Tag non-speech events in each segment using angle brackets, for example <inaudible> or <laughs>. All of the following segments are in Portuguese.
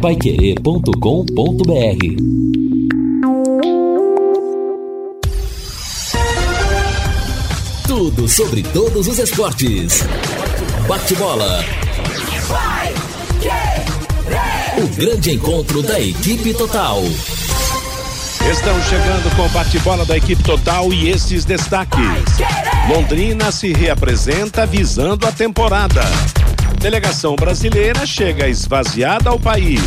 paiquerê.com.br Tudo sobre todos os esportes. Bate-bola. O grande encontro da equipe total. Estão chegando com o bate-bola da equipe total e esses destaques. Londrina se reapresenta visando a temporada. Delegação brasileira chega esvaziada ao país.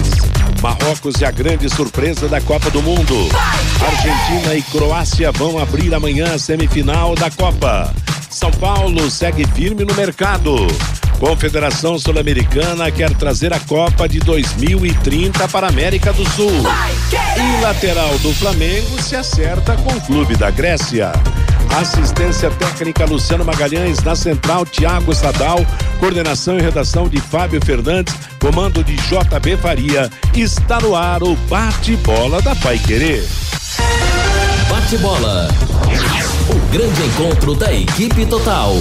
Marrocos é a grande surpresa da Copa do Mundo. Argentina e Croácia vão abrir amanhã a semifinal da Copa. São Paulo segue firme no mercado. Confederação Sul-Americana quer trazer a Copa de 2030 para a América do Sul. E lateral do Flamengo se acerta com o clube da Grécia. Assistência técnica Luciano Magalhães, na central Tiago Sadal, coordenação e redação de Fábio Fernandes, comando de JB Faria. Está no ar o bate-bola da Pai Querer. Bate-bola. O grande encontro da equipe total.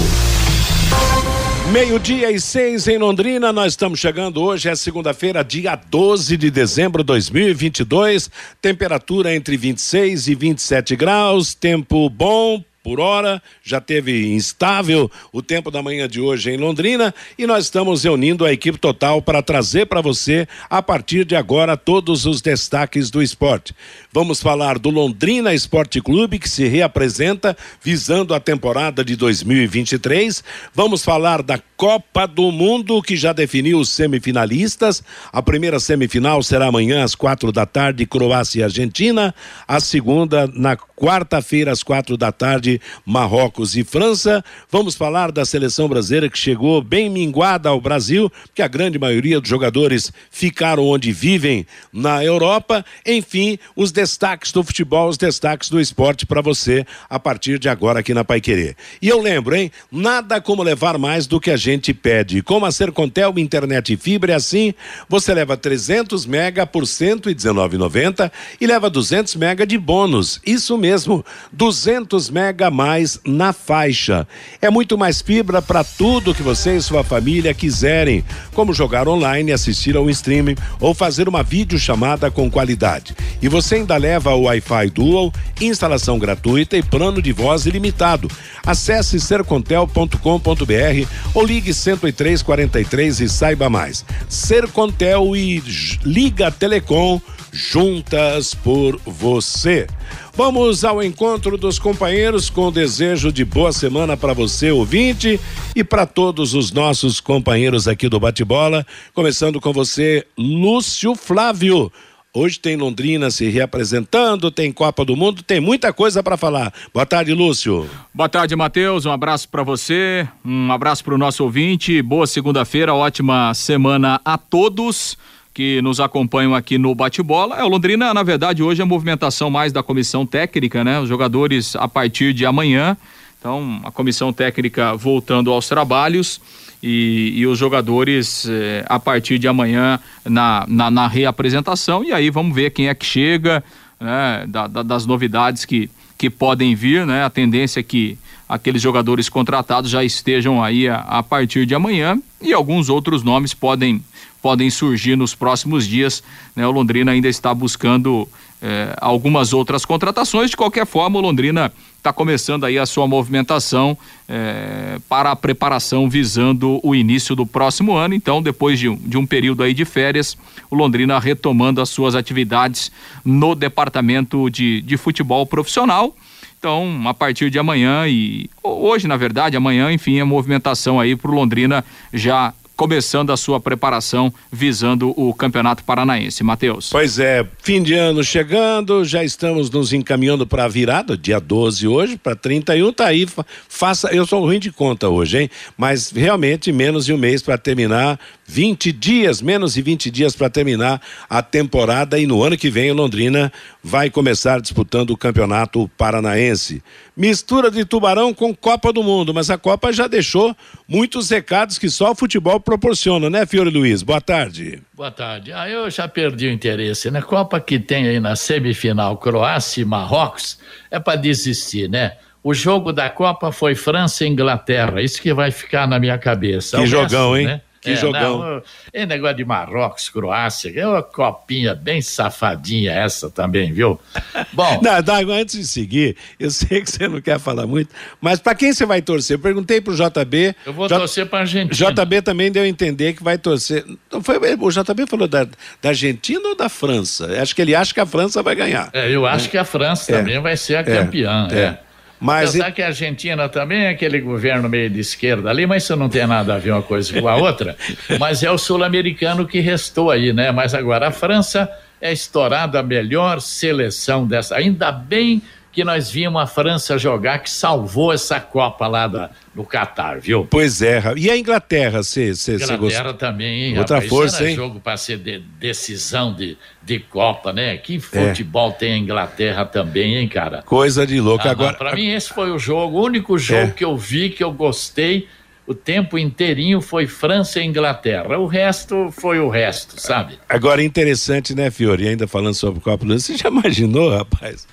Meio-dia e seis em Londrina, nós estamos chegando hoje, é segunda-feira, dia 12 de dezembro de 2022. Temperatura entre 26 e 27 graus, tempo bom por hora, já teve instável o tempo da manhã de hoje em Londrina e nós estamos reunindo a equipe total para trazer para você, a partir de agora, todos os destaques do esporte. Vamos falar do Londrina Esporte Clube, que se reapresenta visando a temporada de 2023. Vamos falar da Copa do Mundo, que já definiu os semifinalistas. A primeira semifinal será amanhã às quatro da tarde, Croácia e Argentina. A segunda, na quarta-feira, às quatro da tarde, Marrocos e França. Vamos falar da seleção brasileira que chegou bem minguada ao Brasil, que a grande maioria dos jogadores ficaram onde vivem na Europa. Enfim, os destaques do futebol, os destaques do esporte para você a partir de agora aqui na Pai Querer. E eu lembro, hein? Nada como levar mais do que a gente pede. Como a Sercontel internet e fibra é assim, você leva 300 mega por 119,90 e leva 200 mega de bônus. Isso mesmo, 200 mega mais na faixa. É muito mais fibra para tudo que você e sua família quiserem, como jogar online, assistir ao streaming ou fazer uma videochamada com qualidade. E você ainda leva o Wi-Fi Dual, instalação gratuita e plano de voz ilimitado. Acesse sercontel.com.br ou ligue 10343 e saiba mais. Sercontel e Liga Telecom juntas por você. Vamos ao encontro dos companheiros com desejo de boa semana para você, ouvinte, e para todos os nossos companheiros aqui do Bate-Bola. Começando com você, Lúcio Flávio. Hoje tem Londrina se reapresentando, tem Copa do Mundo, tem muita coisa para falar. Boa tarde, Lúcio. Boa tarde, Matheus. Um abraço para você, um abraço para o nosso ouvinte. Boa segunda-feira, ótima semana a todos que nos acompanham aqui no bate-bola. É, o Londrina, na verdade, hoje é a movimentação mais da comissão técnica, né? Os jogadores a partir de amanhã. Então, a comissão técnica voltando aos trabalhos e, e os jogadores eh, a partir de amanhã na, na, na, reapresentação. E aí vamos ver quem é que chega, né? Da, da, das novidades que, que podem vir, né? A tendência é que aqueles jogadores contratados já estejam aí a, a partir de amanhã e alguns outros nomes podem podem surgir nos próximos dias. Né? O Londrina ainda está buscando eh, algumas outras contratações. De qualquer forma, o Londrina está começando aí a sua movimentação eh, para a preparação visando o início do próximo ano. Então, depois de, de um período aí de férias, o Londrina retomando as suas atividades no departamento de, de futebol profissional. Então, a partir de amanhã e hoje, na verdade, amanhã, enfim, a movimentação aí para o Londrina já começando a sua preparação visando o Campeonato Paranaense. Matheus. Pois é, fim de ano chegando, já estamos nos encaminhando para a virada, dia 12 hoje, para 31, tá aí. Faça, eu sou ruim de conta hoje, hein? Mas realmente menos de um mês para terminar, 20 dias, menos de 20 dias para terminar a temporada e no ano que vem o Londrina vai começar disputando o Campeonato Paranaense. Mistura de Tubarão com Copa do Mundo, mas a Copa já deixou muitos recados que só o futebol proporciona, né, Fiore Luiz? Boa tarde. Boa tarde. Ah, eu já perdi o interesse, né? Copa que tem aí na semifinal Croácia e Marrocos é para desistir, né? O jogo da Copa foi França e Inglaterra, isso que vai ficar na minha cabeça. Que o jogão, resto, hein? Né? Que é, jogão. Não, é negócio de Marrocos, Croácia, é uma copinha bem safadinha essa também, viu? <laughs> Bom. não, Dago, antes de seguir, eu sei que você não quer falar muito, mas para quem você vai torcer? Eu perguntei pro JB. Eu vou J... torcer pra Argentina. JB também deu a entender que vai torcer. Não foi, o JB falou da, da Argentina ou da França? Acho que ele acha que a França vai ganhar. É, eu acho é. que a França é. também vai ser a é. campeã. é. Mas Apesar e... que a Argentina também é aquele governo meio de esquerda ali, mas isso não tem nada a ver uma coisa com a outra. <laughs> mas é o sul-americano que restou aí, né? Mas agora a França é estourada a melhor seleção dessa. Ainda bem que nós vimos a França jogar, que salvou essa Copa lá da, no Catar, viu? Pois é, e a Inglaterra, você Inglaterra gostou? também, hein? Outra rapaz, força, hein? jogo para ser de, decisão de, de Copa, né? Que futebol é. tem a Inglaterra também, hein, cara? Coisa de louco. Ah, Agora, para mim esse foi o jogo, o único jogo é. que eu vi que eu gostei o tempo inteirinho foi França e Inglaterra. O resto foi o resto, sabe? Agora, interessante, né, Fiori? Ainda falando sobre Copa do Mundo, você já <laughs> imaginou, rapaz?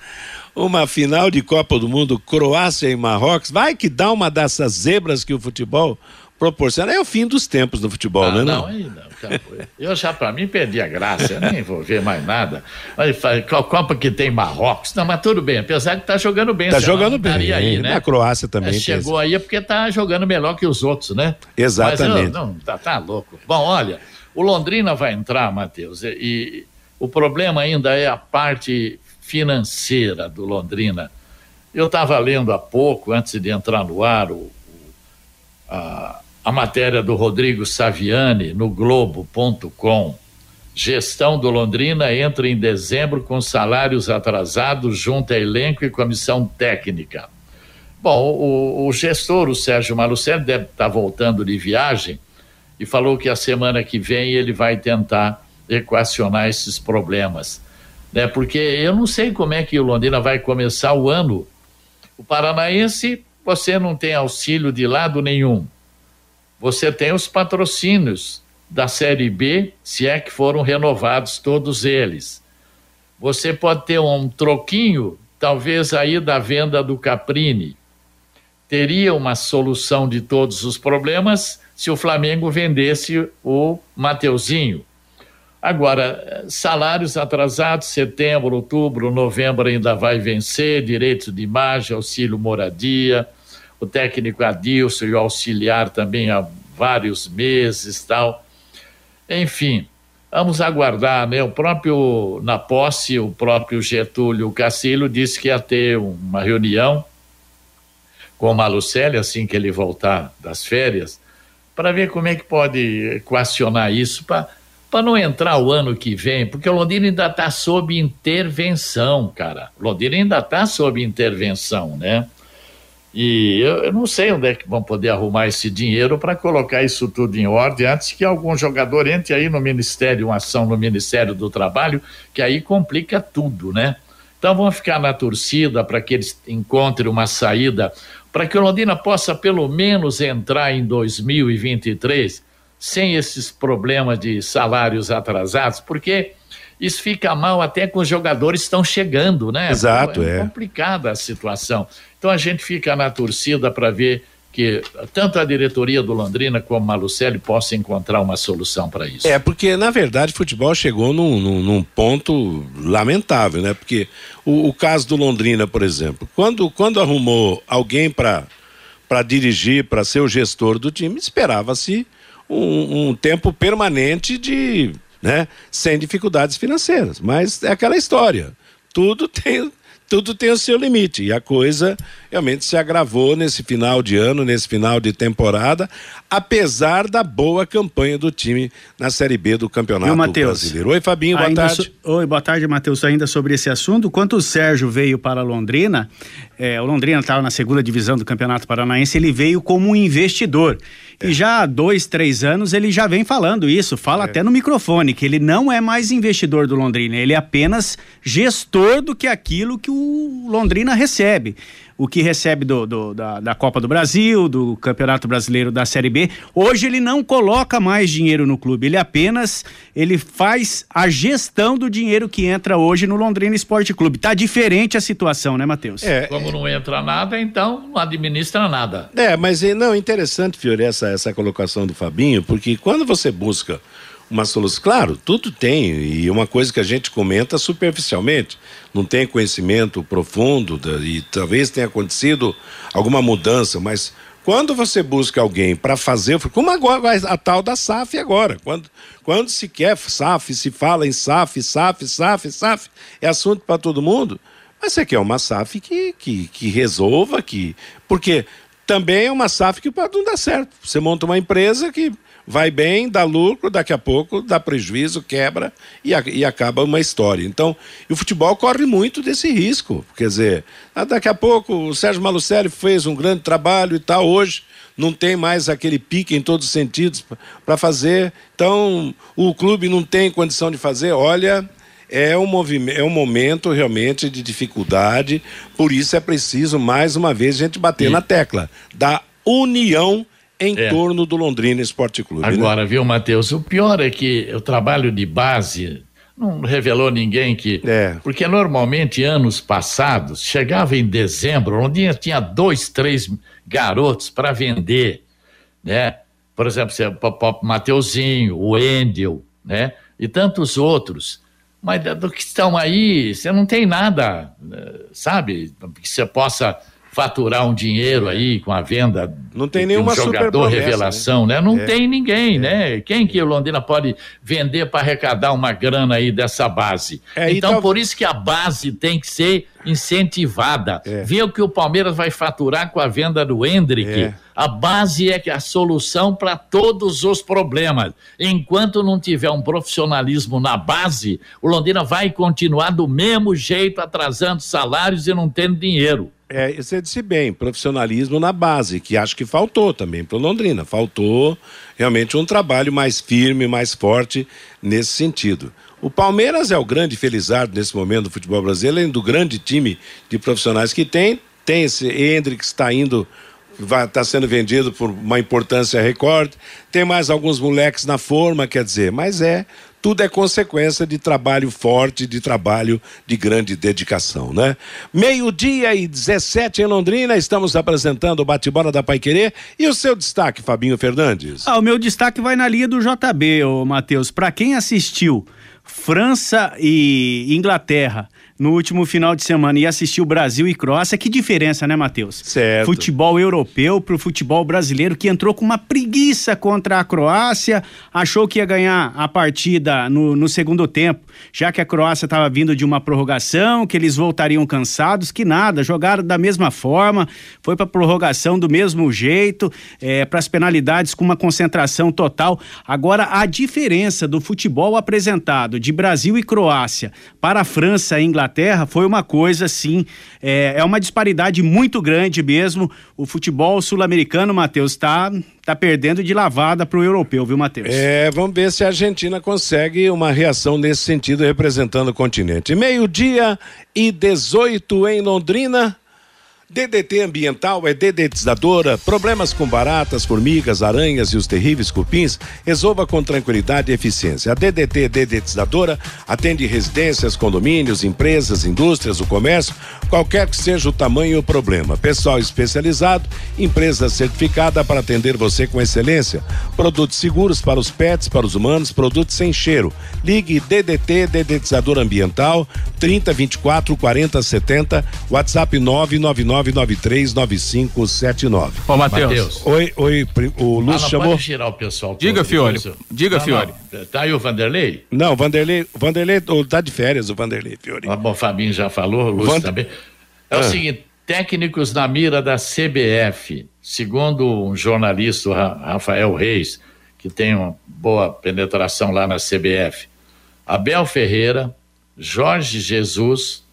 Uma final de Copa do Mundo, Croácia e Marrocos, vai que dá uma dessas zebras que o futebol proporciona. É o fim dos tempos do futebol, ah, né? Não, não, aí não. Eu já, para mim, perdi a graça, eu nem vou ver mais nada. Qual Copa que tem Marrocos? Não, mas tudo bem, apesar de estar tá jogando bem. Está jogando bem. Aí, né? A Croácia também. É, chegou aí é porque está jogando melhor que os outros, né? Exatamente. Mas, não, tá, tá louco. Bom, olha, o Londrina vai entrar, Matheus, e, e o problema ainda é a parte financeira do Londrina. Eu estava lendo há pouco, antes de entrar no ar, o, a, a matéria do Rodrigo Saviani no Globo.com. Gestão do Londrina entra em dezembro com salários atrasados junto a elenco e comissão técnica. Bom, o, o gestor, o Sérgio Malucelli, deve estar tá voltando de viagem e falou que a semana que vem ele vai tentar equacionar esses problemas né? Porque eu não sei como é que o Londrina vai começar o ano. O Paranaense, você não tem auxílio de lado nenhum. Você tem os patrocínios da Série B, se é que foram renovados todos eles. Você pode ter um troquinho, talvez aí da venda do Caprini. Teria uma solução de todos os problemas se o Flamengo vendesse o Mateuzinho. Agora, salários atrasados, setembro, outubro, novembro ainda vai vencer, direitos de imagem, auxílio moradia, o técnico Adilson e o auxiliar também há vários meses tal. Enfim, vamos aguardar, né? O próprio, na posse, o próprio Getúlio Cacilho disse que ia ter uma reunião com o Malucelli assim que ele voltar das férias, para ver como é que pode equacionar isso para para não entrar o ano que vem, porque o Londrina ainda está sob intervenção, cara. O Londrina ainda está sob intervenção, né? E eu, eu, não sei onde é que vão poder arrumar esse dinheiro para colocar isso tudo em ordem antes que algum jogador entre aí no Ministério, uma ação no Ministério do Trabalho, que aí complica tudo, né? Então vamos ficar na torcida para que eles encontrem uma saída, para que o Londrina possa pelo menos entrar em 2023 sem esses problemas de salários atrasados, porque isso fica mal até com os jogadores estão chegando, né? Exato, é. É complicada a situação. Então a gente fica na torcida para ver que tanto a diretoria do Londrina como a Malucelli possam encontrar uma solução para isso. É, porque na verdade o futebol chegou num, num, num ponto lamentável, né? Porque o, o, caso do Londrina, por exemplo, quando, quando arrumou alguém para dirigir, para ser o gestor do time, esperava-se um, um tempo permanente de, né, sem dificuldades financeiras. Mas é aquela história. Tudo tem, tudo tem o seu limite. E a coisa realmente se agravou nesse final de ano, nesse final de temporada, apesar da boa campanha do time na Série B do Campeonato Brasileiro. Oi, Fabinho, boa ainda tarde. So... Oi, boa tarde, Matheus. Ainda sobre esse assunto, quando o Sérgio veio para Londrina, é, o Londrina estava na segunda divisão do Campeonato Paranaense, ele veio como um investidor. É. E já há dois, três anos ele já vem falando isso, fala é. até no microfone, que ele não é mais investidor do Londrina, ele é apenas gestor do que aquilo que o Londrina recebe. O que recebe do, do da, da, Copa do Brasil, do Campeonato Brasileiro da Série B. Hoje ele não coloca mais dinheiro no clube, ele apenas ele faz a gestão do dinheiro que entra hoje no Londrina Esporte Clube. Tá diferente a situação, né, Matheus? É, Como não entra nada, então não administra nada. É, mas não, interessante, Fiore, essa, essa colocação do Fabinho, porque quando você busca uma solução. Claro, tudo tem, e uma coisa que a gente comenta superficialmente, não tem conhecimento profundo, e talvez tenha acontecido alguma mudança, mas quando você busca alguém para fazer, como agora a tal da SAF agora, quando, quando se quer SAF, se fala em SAF, SAF, SAF, SAF, é assunto para todo mundo, mas você quer uma SAF que, que, que resolva, que porque também é uma SAF que pode não dar certo. Você monta uma empresa que vai bem, dá lucro, daqui a pouco dá prejuízo, quebra e, a, e acaba uma história. Então, o futebol corre muito desse risco. Quer dizer, ah, daqui a pouco o Sérgio Malucelli fez um grande trabalho e tal, hoje não tem mais aquele pique em todos os sentidos para fazer. Então, o clube não tem condição de fazer. Olha, é um, movimento, é um momento realmente de dificuldade, por isso é preciso, mais uma vez, a gente bater e... na tecla da união em é. torno do Londrina Esporte Clube. Né? Agora, né? viu, Matheus? O pior é que o trabalho de base não revelou ninguém que. É. Porque normalmente, anos passados, chegava em dezembro, Londrina tinha dois, três garotos para vender, né? Por exemplo, o Mateuzinho, o Endel, né? E tantos outros. Mas do que estão aí, você não tem nada, eh, sabe? Que você possa faturar um dinheiro aí com a venda não tem nenhuma um jogador promessa, revelação, né? né? Não é. tem ninguém, é. né? Quem que o Londrina pode vender para arrecadar uma grana aí dessa base? É, então, tá... por isso que a base tem que ser incentivada. É. Ver o que o Palmeiras vai faturar com a venda do Hendrick. É. A base é a solução para todos os problemas. Enquanto não tiver um profissionalismo na base, o Londrina vai continuar do mesmo jeito, atrasando salários e não tendo dinheiro. É, você disse bem, profissionalismo na base, que acho que faltou também para Londrina. Faltou realmente um trabalho mais firme, mais forte nesse sentido. O Palmeiras é o grande felizardo nesse momento do futebol brasileiro, além do grande time de profissionais que tem. Tem esse Hendrick está indo, está sendo vendido por uma importância recorde. Tem mais alguns moleques na forma, quer dizer, mas é tudo é consequência de trabalho forte, de trabalho de grande dedicação, né? Meio-dia e 17 em Londrina, estamos apresentando o bate-bola da Paiquerê e o seu destaque, Fabinho Fernandes. Ah, o meu destaque vai na linha do JB, Matheus. Para quem assistiu França e Inglaterra no último final de semana e assistiu Brasil e Croácia, que diferença, né, Matheus? Certo. Futebol europeu pro futebol brasileiro que entrou com uma preguiça contra a Croácia, achou que ia ganhar a partida no, no segundo tempo, já que a Croácia estava vindo de uma prorrogação, que eles voltariam cansados, que nada, jogaram da mesma forma, foi para prorrogação do mesmo jeito, é, para as penalidades com uma concentração total. Agora, a diferença do futebol apresentado de Brasil e Croácia para a França e Inglaterra Inglaterra foi uma coisa assim, é, é uma disparidade muito grande mesmo. O futebol sul-americano, Matheus, está tá perdendo de lavada para o europeu, viu, Matheus? É, vamos ver se a Argentina consegue uma reação nesse sentido representando o continente. Meio-dia e 18 em Londrina. DDT ambiental é dedetizadora. Problemas com baratas, formigas, aranhas e os terríveis cupins, resolva com tranquilidade e eficiência. A DDT dedetizadora atende residências, condomínios, empresas, indústrias, o comércio, qualquer que seja o tamanho e o problema. Pessoal especializado, empresa certificada para atender você com excelência. Produtos seguros para os pets, para os humanos, produtos sem cheiro. Ligue DDT dedetizador ambiental 30 24 40 70, WhatsApp 999 9939579. Ô, Matheus. Oi, oi, o Lúcio ah, chamou. Pode tirar o pessoal. Diga, Fiore. Diga, não, Fiore. Não. Tá aí o Vanderlei? Não, Vanderlei, Vanderlei tá de férias, o Vanderlei, Fiore. Ah, bom, o Fabinho já falou, o Lúcio Vand... também. É ah. o seguinte, técnicos na mira da CBF, segundo um jornalista, Rafael Reis, que tem uma boa penetração lá na CBF, Abel Ferreira, Jorge Jesus,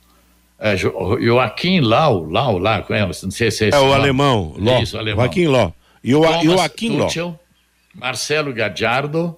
é, Joaquim Lau, Lau lá com ela, não sei se é, é o alemão, Ló, Isso, alemão. Joaquim Ló. E o Joaquim Ló. Marcelo Gadiardo,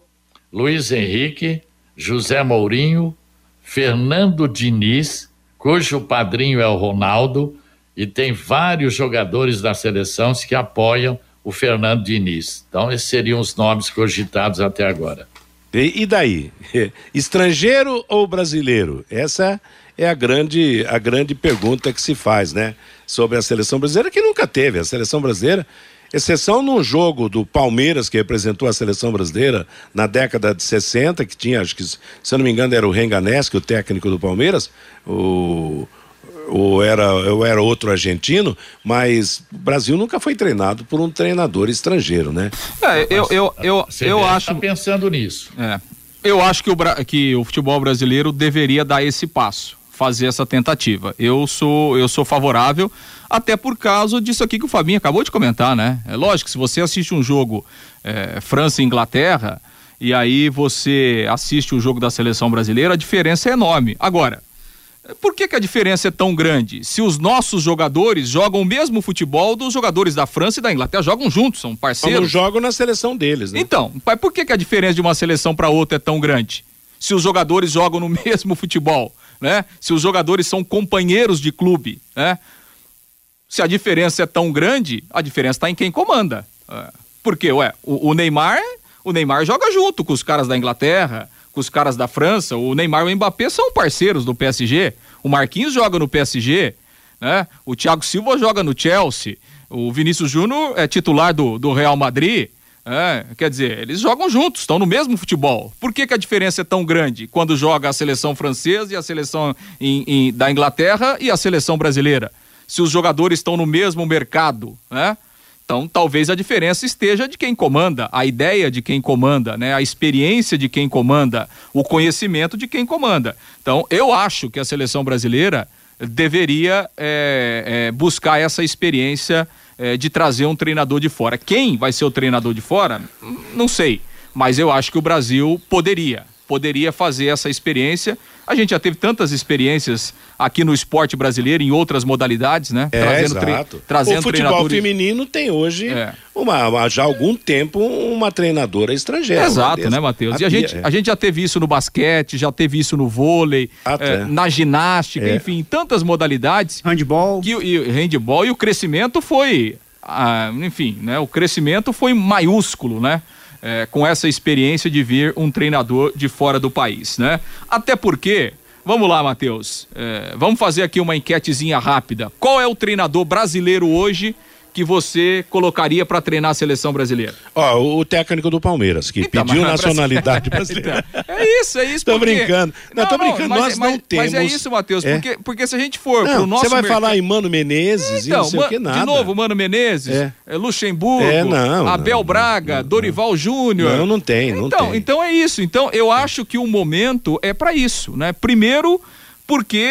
Luiz Henrique, José Mourinho, Fernando Diniz, cujo padrinho é o Ronaldo, e tem vários jogadores da seleção que apoiam o Fernando Diniz. Então, esses seriam os nomes cogitados até agora. E daí? <laughs> Estrangeiro ou brasileiro? Essa é a grande, a grande pergunta que se faz, né? Sobre a seleção brasileira, que nunca teve. A seleção brasileira, exceção num jogo do Palmeiras, que representou a seleção brasileira na década de 60, que tinha, acho que, se eu não me engano, era o Renganeschi, o técnico do Palmeiras, o ou era, ou era outro argentino, mas o Brasil nunca foi treinado por um treinador estrangeiro, né? É, eu, eu, eu, eu tá acho. Tá pensando nisso. É, eu acho que o, que o futebol brasileiro deveria dar esse passo, fazer essa tentativa. Eu sou, eu sou favorável, até por causa disso aqui que o Fabinho acabou de comentar, né? É lógico, se você assiste um jogo é, França e Inglaterra, e aí você assiste o jogo da seleção brasileira, a diferença é enorme. Agora, por que, que, a diferença é tão grande? Se os nossos jogadores jogam o mesmo futebol dos jogadores da França e da Inglaterra, jogam juntos, são parceiros. Não jogam na seleção deles, né? Então, por que, que a diferença de uma seleção para outra é tão grande? Se os jogadores jogam no <laughs> mesmo futebol, né? Se os jogadores são companheiros de clube, né? Se a diferença é tão grande, a diferença está em quem comanda. É. Por quê? Ué, o, o Neymar, o Neymar joga junto com os caras da Inglaterra, com os caras da França, o Neymar e o Mbappé são parceiros do PSG. O Marquinhos joga no PSG, né? O Thiago Silva joga no Chelsea. O Vinícius Júnior é titular do, do Real Madrid. É, quer dizer, eles jogam juntos, estão no mesmo futebol. Por que, que, a diferença é tão grande quando joga a seleção francesa e a seleção da Inglaterra e a seleção brasileira? Se os jogadores estão no mesmo mercado, né? Então, talvez a diferença esteja de quem comanda, a ideia de quem comanda, né? a experiência de quem comanda, o conhecimento de quem comanda. Então, eu acho que a seleção brasileira deveria é, é, buscar essa experiência é, de trazer um treinador de fora. Quem vai ser o treinador de fora? Não sei. Mas eu acho que o Brasil poderia poderia fazer essa experiência. A gente já teve tantas experiências aqui no esporte brasileiro, em outras modalidades, né? É, trazendo exato. trazendo o futebol feminino tem hoje, é. uma, já há algum tempo, uma treinadora estrangeira. Exato, né, Matheus? E a gente, é. a gente já teve isso no basquete, já teve isso no vôlei, é, na ginástica, é. enfim, tantas modalidades. Handball. Que, e, handball e o crescimento foi, ah, enfim, né? O crescimento foi maiúsculo, né? É, com essa experiência de vir um treinador de fora do país, né? Até porque, vamos lá, Matheus, é, vamos fazer aqui uma enquetezinha rápida. Qual é o treinador brasileiro hoje que você colocaria para treinar a seleção brasileira? Ó, oh, o técnico do Palmeiras, que então, pediu nacionalidade <laughs> brasileira. então, é isso, é isso. tô porque... brincando. Não, não tô brincando, mas, nós mas, não temos. Mas é isso, Matheus, é. porque, porque se a gente for não, pro nosso. Você vai mercado... falar em Mano Menezes então, e não sei o que nada. De novo, Mano Menezes, é. é Luxemburgo, é, não, Abel Braga, Dorival Júnior. Não, não tem, não então, tem. Então é isso. Então eu acho que o momento é para isso, né? Primeiro porque,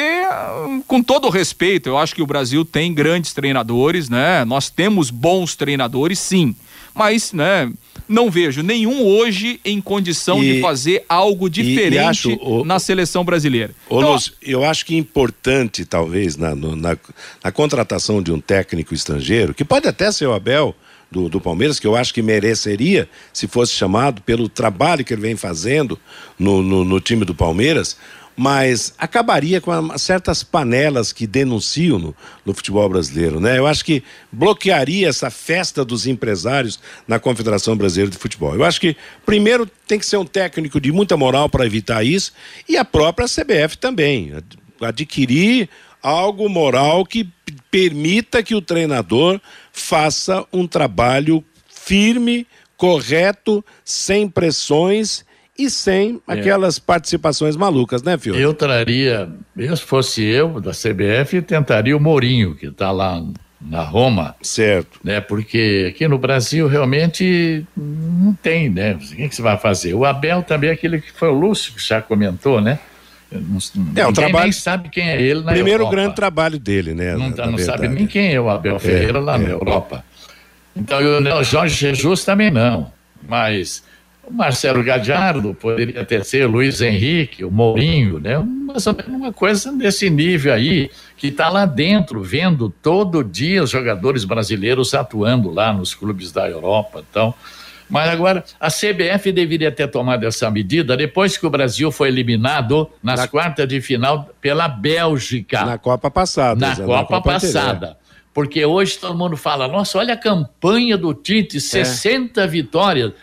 com todo respeito, eu acho que o Brasil tem grandes treinadores, né? Nós temos bons treinadores, sim. Mas, né, não vejo nenhum hoje em condição e, de fazer algo diferente acho, o, na seleção brasileira. Então, Luz, eu acho que é importante, talvez, na, na, na, contratação de um técnico estrangeiro, que pode até ser o Abel do, do Palmeiras, que eu acho que mereceria, se fosse chamado, pelo trabalho que ele vem fazendo no, no, no time do Palmeiras, mas acabaria com certas panelas que denunciam no, no, futebol brasileiro, né? Eu acho que bloquearia essa festa dos empresários na Confederação Brasileira de Futebol. Eu acho que primeiro tem que ser um técnico de muita moral para evitar isso e a própria CBF também adquirir algo moral que permita que o treinador faça um trabalho firme, correto, sem pressões e sem é. aquelas participações malucas, né, Fio? Eu traria, se fosse eu, da CBF, tentaria o Mourinho, que está lá na Roma. Certo. Né, porque aqui no Brasil realmente não tem, né? O que, que você vai fazer? O Abel também, aquele que foi o Lúcio, que já comentou, né? Não, é, o trabalho... nem sabe quem é ele na Primeiro Europa. grande trabalho dele, né? Não, tá, não sabe nem quem é o Abel Ferreira é, lá é. na Europa. Então, o Jorge Jesus também não. Mas o Marcelo Gadiardo poderia ter sido o Luiz Henrique, o Mourinho, né? Menos uma coisa desse nível aí, que está lá dentro, vendo todo dia os jogadores brasileiros atuando lá nos clubes da Europa. Então, Mas agora, a CBF deveria ter tomado essa medida depois que o Brasil foi eliminado nas na... quartas de final pela Bélgica. Na Copa passada. Na, Copa, na Copa, passada. Porque hoje todo mundo fala: nossa, olha a campanha do Tite, 60 é. vitórias.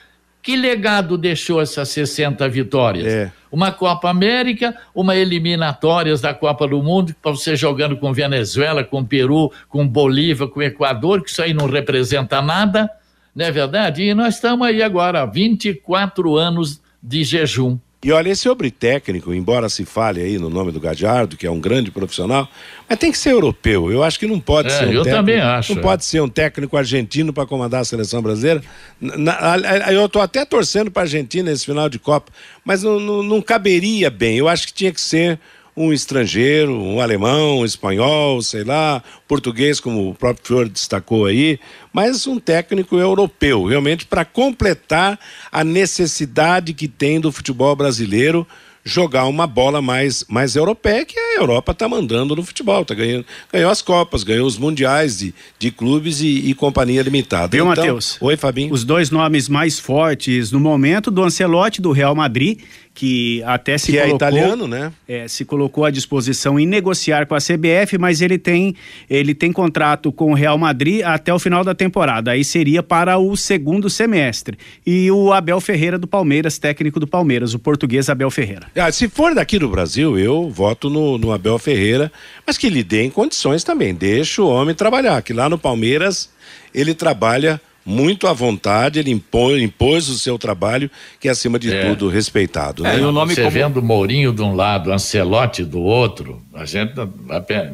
Que legado deixou essas 60 vitórias? É. Uma Copa América, uma eliminatórias da Copa do Mundo, para você jogando com Venezuela, com Peru, com Bolívia, com Equador, que isso aí não representa nada, não é verdade? E nós estamos aí agora, 24 anos de jejum. E olha, esse sobre técnico, embora se fale aí no nome do Gadiardo, que é um grande profissional, mas tem que ser europeu. Eu acho que não pode é, ser um eu técnico. também acho. Não é. pode ser um técnico argentino para comandar a seleção brasileira. Na, na, eu estou até torcendo para a Argentina nesse final de Copa, mas não, não, não caberia bem. Eu acho que tinha que ser um estrangeiro, um alemão, um espanhol, sei lá, português, como o próprio senhor destacou aí, mas um técnico europeu, realmente para completar a necessidade que tem do futebol brasileiro jogar uma bola mais, mais europeia, que a Europa está mandando no futebol, tá ganhando, ganhou as Copas, ganhou os Mundiais de, de clubes e, e companhia limitada. Viu, então, Matheus? Oi, Fabinho. Os dois nomes mais fortes no momento do Ancelotti, do Real Madrid, que até se que é colocou, é italiano, né? É, se colocou à disposição em negociar com a CBF, mas ele tem ele tem contrato com o Real Madrid até o final da temporada. Aí seria para o segundo semestre. E o Abel Ferreira do Palmeiras, técnico do Palmeiras, o português Abel Ferreira. Ah, se for daqui do Brasil, eu voto no, no Abel Ferreira, mas que lhe dê condições também. Deixa o homem trabalhar, que lá no Palmeiras ele trabalha muito à vontade, ele impôs, impôs o seu trabalho, que é acima de é. tudo respeitado. É, né? o nome Você como... vendo Mourinho de um lado, Ancelotti do outro, a gente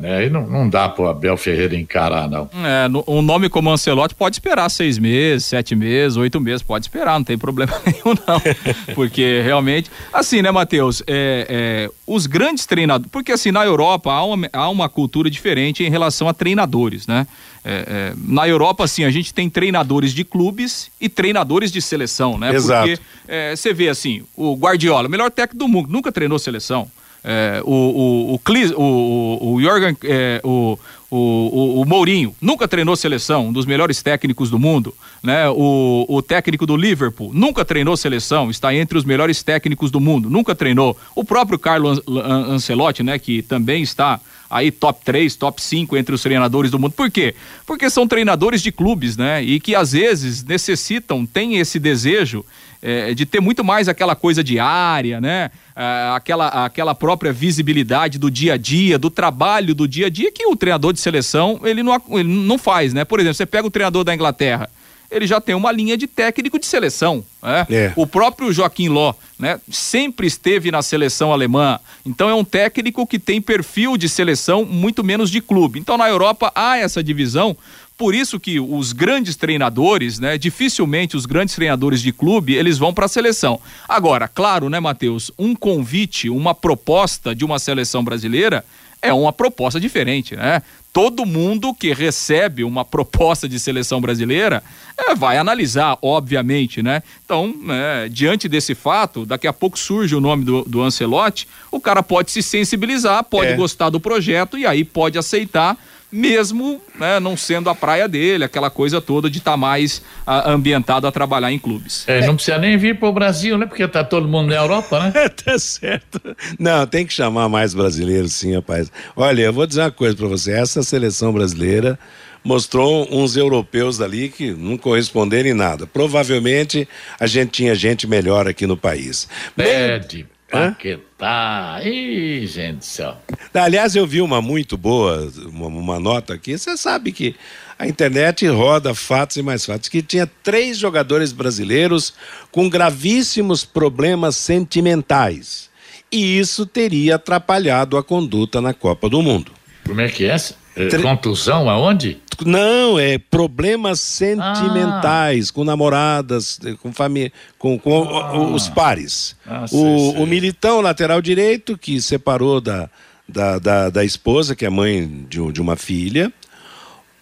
né, aí não, não dá para o Abel Ferreira encarar, não. É, no, um nome como Ancelotti pode esperar seis meses, sete meses, oito meses, pode esperar, não tem problema <laughs> nenhum, não. porque realmente, assim, né, Matheus? É, é, os grandes treinadores, porque assim, na Europa há uma, há uma cultura diferente em relação a treinadores, né? É, é, na Europa, assim, a gente tem treinadores de clubes e treinadores de seleção, né? Exato. Porque é, você vê assim, o Guardiola, o melhor técnico do mundo, nunca treinou seleção. É, o, o, o, Clis, o, o, Jorgen, é, o, o, o, Mourinho nunca treinou seleção, um dos melhores técnicos do mundo, né? O, o técnico do Liverpool nunca treinou seleção, está entre os melhores técnicos do mundo, nunca treinou. O próprio Carlo Ancelotti, né? Que também está aí top 3, top 5 entre os treinadores do mundo. Por quê? Porque são treinadores de clubes, né? E que às vezes necessitam, têm esse desejo é, de ter muito mais aquela coisa diária, né? É, aquela, aquela própria visibilidade do dia a dia, do trabalho do dia a dia que o treinador de seleção ele não, ele não faz, né? Por exemplo, você pega o treinador da Inglaterra, ele já tem uma linha de técnico de seleção. Né? É. O próprio Joaquim Ló né, sempre esteve na seleção alemã. Então é um técnico que tem perfil de seleção, muito menos de clube. Então na Europa há essa divisão. Por isso que os grandes treinadores, né, dificilmente os grandes treinadores de clube, eles vão para a seleção. Agora, claro, né, Matheus, um convite, uma proposta de uma seleção brasileira é uma proposta diferente, né? todo mundo que recebe uma proposta de seleção brasileira é, vai analisar, obviamente, né? Então, é, diante desse fato, daqui a pouco surge o nome do, do Ancelotti, o cara pode se sensibilizar, pode é. gostar do projeto e aí pode aceitar mesmo né, não sendo a praia dele, aquela coisa toda de estar tá mais a, ambientado a trabalhar em clubes. É, não precisa nem vir para o Brasil, né? Porque tá todo mundo na Europa, né? <laughs> É, tá certo. Não, tem que chamar mais brasileiros, sim, rapaz. Olha, eu vou dizer uma coisa para você: essa seleção brasileira mostrou uns europeus ali que não corresponderam em nada. Provavelmente a gente tinha gente melhor aqui no país. Pede. Bem... Paquetá. Ih, gente do céu. Aliás, eu vi uma muito boa, uma, uma nota aqui. Você sabe que a internet roda fatos e mais fatos. Que tinha três jogadores brasileiros com gravíssimos problemas sentimentais. E isso teria atrapalhado a conduta na Copa do Mundo. Como é que é? Tre... Contusão aonde? Não, é problemas sentimentais ah. com namoradas, com família, com, com ah. os pares. Ah, sei, o, sei. o Militão, lateral direito, que separou da, da, da, da esposa, que é mãe de, de uma filha.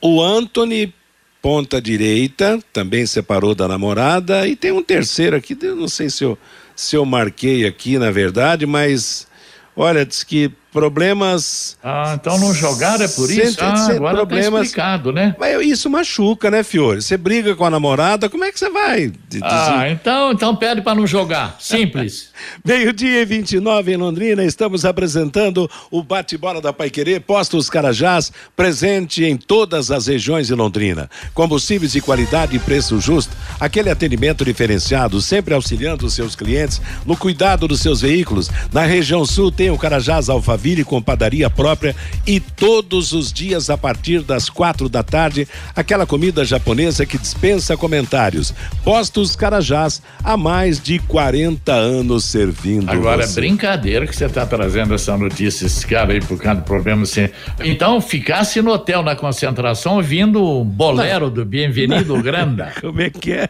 O Anthony, ponta direita, também separou da namorada. E tem um terceiro aqui, não sei se eu, se eu marquei aqui, na verdade, mas olha, diz que problemas. Ah, então não jogaram é por isso? Ah, agora tá problemas. Tá explicado, né? Mas isso machuca, né, Fiore? Você briga com a namorada, como é que você vai? Ah, então, então pede para não jogar. Simples. <laughs> Meio-dia e 29 em Londrina, estamos apresentando o bate-bola da Paiquerê, Postos Carajás, presente em todas as regiões de Londrina. Combustíveis de qualidade e preço justo, aquele atendimento diferenciado, sempre auxiliando os seus clientes no cuidado dos seus veículos. Na região sul tem o Carajás Alphaville com padaria própria e todos os dias a partir das quatro da tarde, aquela comida japonesa que dispensa comentários. Postos Carajás há mais de 40 anos servindo. Agora você. é brincadeira que você está trazendo essa notícia, esse cara aí por causa do problema assim. Então, ficasse no hotel na concentração ouvindo o bolero não. do Bienvenido <laughs> Granda. Como é que é?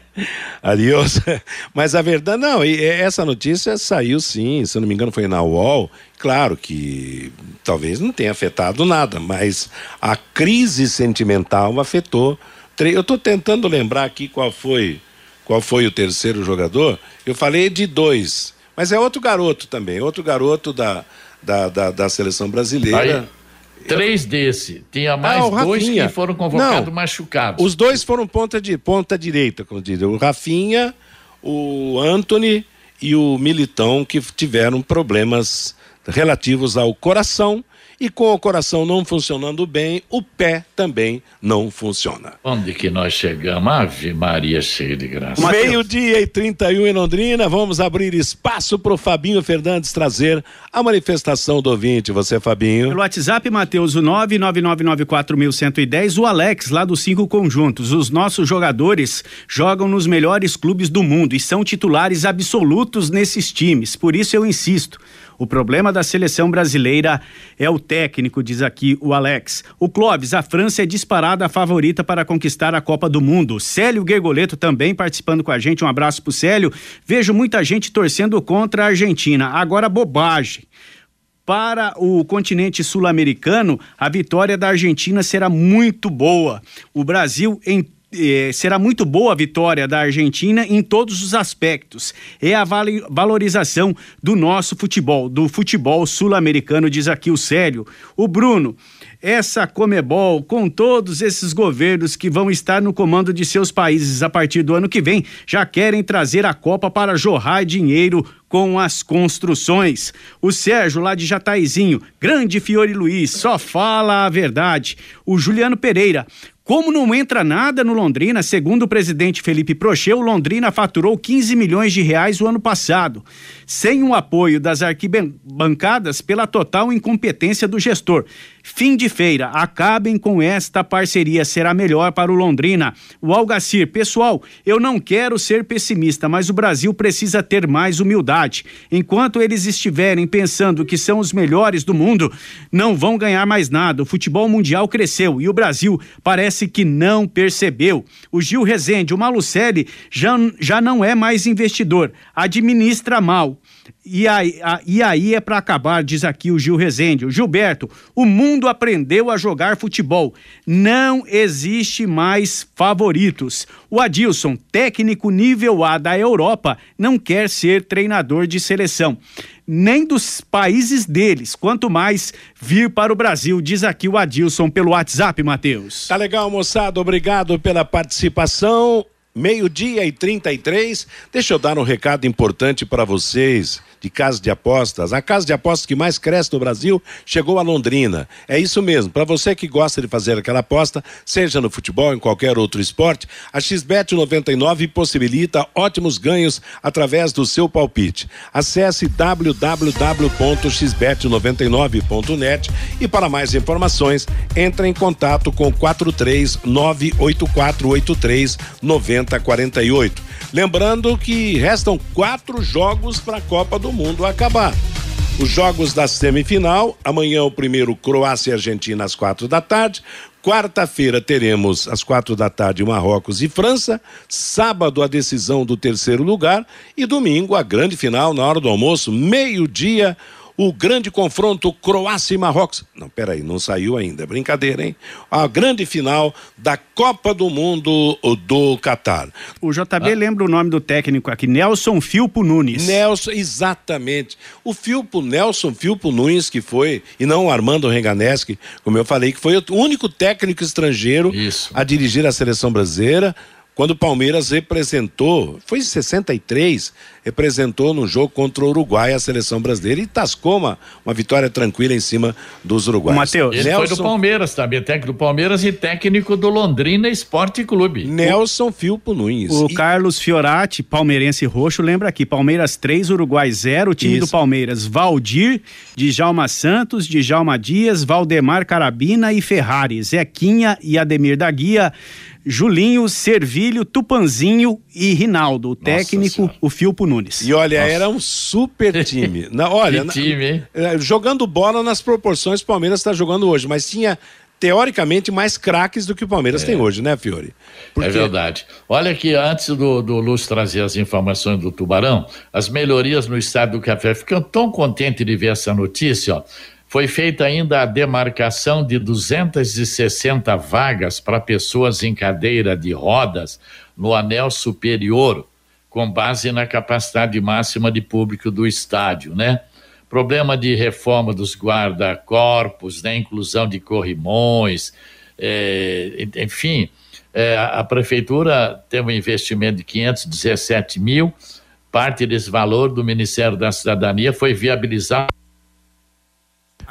Adiós. <laughs> Mas a verdade, não, essa notícia saiu sim, se eu não me engano foi na UOL. Claro que talvez não tenha afetado nada, mas a crise sentimental afetou. Eu estou tentando lembrar aqui qual foi qual foi o terceiro jogador. Eu falei de dois. Mas é outro garoto também, outro garoto da, da, da, da seleção brasileira. Aí, três desse. Tinha mais ah, dois que foram convocados Não, machucados. Os dois foram ponta, de, ponta direita, como diz. O Rafinha, o Anthony e o Militão, que tiveram problemas relativos ao coração e com o coração não funcionando bem, o pé também não funciona. Onde que nós chegamos? Ave Maria cheia de graça. Meio-dia e 31 em Londrina, vamos abrir espaço para o Fabinho Fernandes trazer a manifestação do ouvinte. Você, Fabinho? Pelo WhatsApp, Matheus, o 99994110, o Alex, lá dos Cinco Conjuntos. Os nossos jogadores jogam nos melhores clubes do mundo e são titulares absolutos nesses times. Por isso eu insisto. O problema da seleção brasileira é o técnico, diz aqui o Alex. O Clóvis, a França é disparada a favorita para conquistar a Copa do Mundo. Célio Gergoleto também participando com a gente. Um abraço pro Célio. Vejo muita gente torcendo contra a Argentina. Agora, bobagem. Para o continente sul-americano, a vitória da Argentina será muito boa. O Brasil, em eh, será muito boa a vitória da Argentina em todos os aspectos. É a valorização do nosso futebol, do futebol sul-americano, diz aqui o Célio. O Bruno, essa Comebol, com todos esses governos que vão estar no comando de seus países a partir do ano que vem, já querem trazer a Copa para jorrar dinheiro com as construções. O Sérgio, lá de Jataizinho, grande Fiore Luiz, só fala a verdade. O Juliano Pereira, como não entra nada no Londrina, segundo o presidente Felipe Procheu, Londrina faturou 15 milhões de reais o ano passado, sem o apoio das arquibancadas pela total incompetência do gestor. Fim de feira, acabem com esta parceria, será melhor para o Londrina. O Algacir, pessoal, eu não quero ser pessimista, mas o Brasil precisa ter mais humildade. Enquanto eles estiverem pensando que são os melhores do mundo, não vão ganhar mais nada. O futebol mundial cresceu e o Brasil parece que não percebeu. O Gil Rezende, o Malucelli, já, já não é mais investidor, administra mal. E aí, a, e aí é para acabar, diz aqui o Gil Rezende. O Gilberto, o mundo aprendeu a jogar futebol. Não existe mais favoritos. O Adilson, técnico nível A da Europa, não quer ser treinador de seleção. Nem dos países deles, quanto mais vir para o Brasil, diz aqui o Adilson pelo WhatsApp, Matheus. Tá legal, moçada. Obrigado pela participação meio-dia e 33. Deixa eu dar um recado importante para vocês de casa de apostas. A casa de apostas que mais cresce no Brasil chegou a Londrina. É isso mesmo. Para você que gosta de fazer aquela aposta, seja no futebol, em qualquer outro esporte, a XBET 99 possibilita ótimos ganhos através do seu palpite. Acesse www.xbet99.net e para mais informações, entre em contato com 43 98483 9048. Lembrando que restam quatro jogos para a Copa do Mundo acabar. Os jogos da semifinal, amanhã o primeiro Croácia e Argentina às quatro da tarde. Quarta-feira teremos às quatro da tarde Marrocos e França. Sábado a decisão do terceiro lugar e domingo a grande final na hora do almoço, meio-dia o grande confronto Croácia e Marrocos. Não, peraí, não saiu ainda, é brincadeira, hein? A grande final da Copa do Mundo do Catar. O JB ah. lembra o nome do técnico aqui, Nelson Filpo Nunes. Nelson, exatamente. O Filpo, Nelson Filpo Nunes, que foi, e não o Armando Renganeschi, como eu falei, que foi o único técnico estrangeiro Isso. a dirigir a seleção brasileira quando o Palmeiras representou, foi em 63, representou no jogo contra o Uruguai a seleção brasileira e tascou uma, uma vitória tranquila em cima dos uruguaios. Matheus, ele Nelson... foi do Palmeiras também, técnico do Palmeiras e técnico do Londrina Esporte Clube. Nelson Filpo Nunes. O e... Carlos Fiorati, palmeirense roxo, lembra aqui, Palmeiras 3, Uruguai 0, time Isso. do Palmeiras, Valdir, Djalma Santos, Djalma Dias, Valdemar Carabina e Ferrari, Zequinha e Ademir da Guia, Julinho, Servilho, Tupanzinho e Rinaldo. O técnico, o Filpo Nunes. E olha, Nossa. era um super time. <laughs> Na, olha, que time, hein? Na, é, jogando bola nas proporções que o Palmeiras está jogando hoje, mas tinha teoricamente mais craques do que o Palmeiras é. tem hoje, né, Fiore? Porque... É verdade. Olha que antes do, do Luz trazer as informações do Tubarão, as melhorias no estádio do Café, ficam tão contente de ver essa notícia, ó. Foi feita ainda a demarcação de 260 vagas para pessoas em cadeira de rodas no anel superior, com base na capacidade máxima de público do estádio, né? Problema de reforma dos guarda-corpos, né? inclusão de corrimões, é, enfim, é, a prefeitura tem um investimento de 517 mil, parte desse valor do Ministério da Cidadania foi viabilizado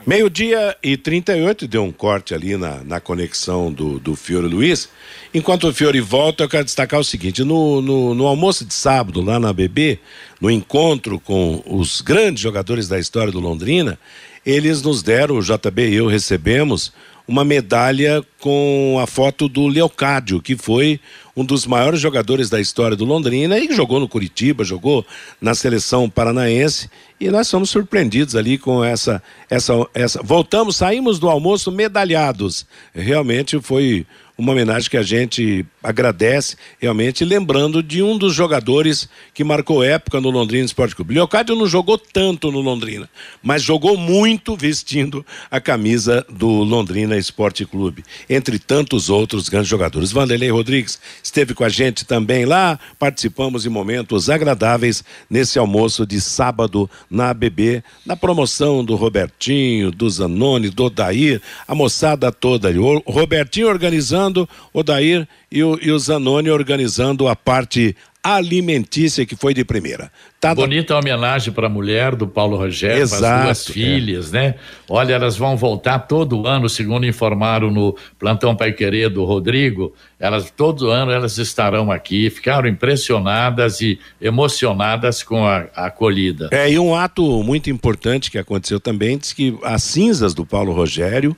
Meio-dia e 38, deu um corte ali na, na conexão do, do Fiore Luiz. Enquanto o Fiore volta, eu quero destacar o seguinte: no, no, no almoço de sábado, lá na BB, no encontro com os grandes jogadores da história do Londrina, eles nos deram, o JB e eu recebemos, uma medalha com a foto do Leocádio, que foi um dos maiores jogadores da história do Londrina e jogou no Curitiba, jogou na seleção paranaense e nós somos surpreendidos ali com essa essa essa voltamos, saímos do almoço medalhados. Realmente foi uma homenagem que a gente agradece, realmente, lembrando de um dos jogadores que marcou época no Londrina Esporte Clube. Leocádio não jogou tanto no Londrina, mas jogou muito vestindo a camisa do Londrina Esporte Clube, entre tantos outros grandes jogadores. Vanderlei Rodrigues esteve com a gente também lá, participamos em momentos agradáveis nesse almoço de sábado na ABB, na promoção do Robertinho, do Zanoni, do Odair, a moçada toda ali. O Robertinho organizando organizando, Odair e o, e o Zanoni organizando a parte alimentícia que foi de primeira. Tá Bonita da... homenagem para a mulher do Paulo Rogério, Exato, as duas é. filhas, né? Olha, elas vão voltar todo ano, segundo informaram no plantão Pai Querer do Rodrigo, elas todo ano elas estarão aqui, ficaram impressionadas e emocionadas com a, a acolhida. É, e um ato muito importante que aconteceu também, diz que as cinzas do Paulo Rogério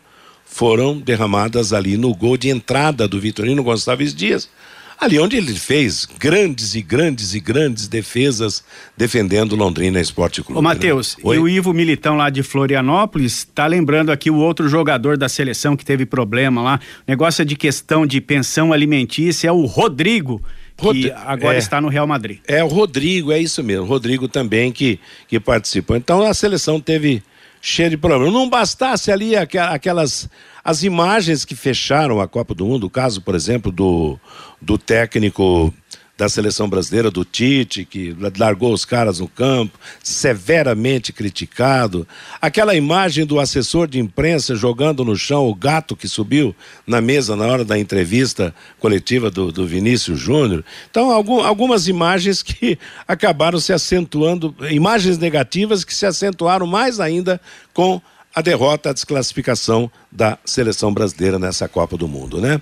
foram derramadas ali no gol de entrada do Vitorino Gonçalves Dias, ali onde ele fez grandes e grandes e grandes defesas defendendo Londrina Esporte Clube. Ô Matheus, né? e o Ivo Militão lá de Florianópolis tá lembrando aqui o outro jogador da seleção que teve problema lá, negócio de questão de pensão alimentícia, é o Rodrigo, que agora é, está no Real Madrid. É o Rodrigo, é isso mesmo, Rodrigo também que, que participou. Então a seleção teve cheio de problemas. Não bastasse ali aquelas as imagens que fecharam a Copa do Mundo, o caso, por exemplo, do, do técnico da seleção brasileira, do Tite, que largou os caras no campo, severamente criticado. Aquela imagem do assessor de imprensa jogando no chão o gato que subiu na mesa na hora da entrevista coletiva do, do Vinícius Júnior. Então, algum, algumas imagens que acabaram se acentuando, imagens negativas que se acentuaram mais ainda com a derrota, a desclassificação da seleção brasileira nessa Copa do Mundo, né?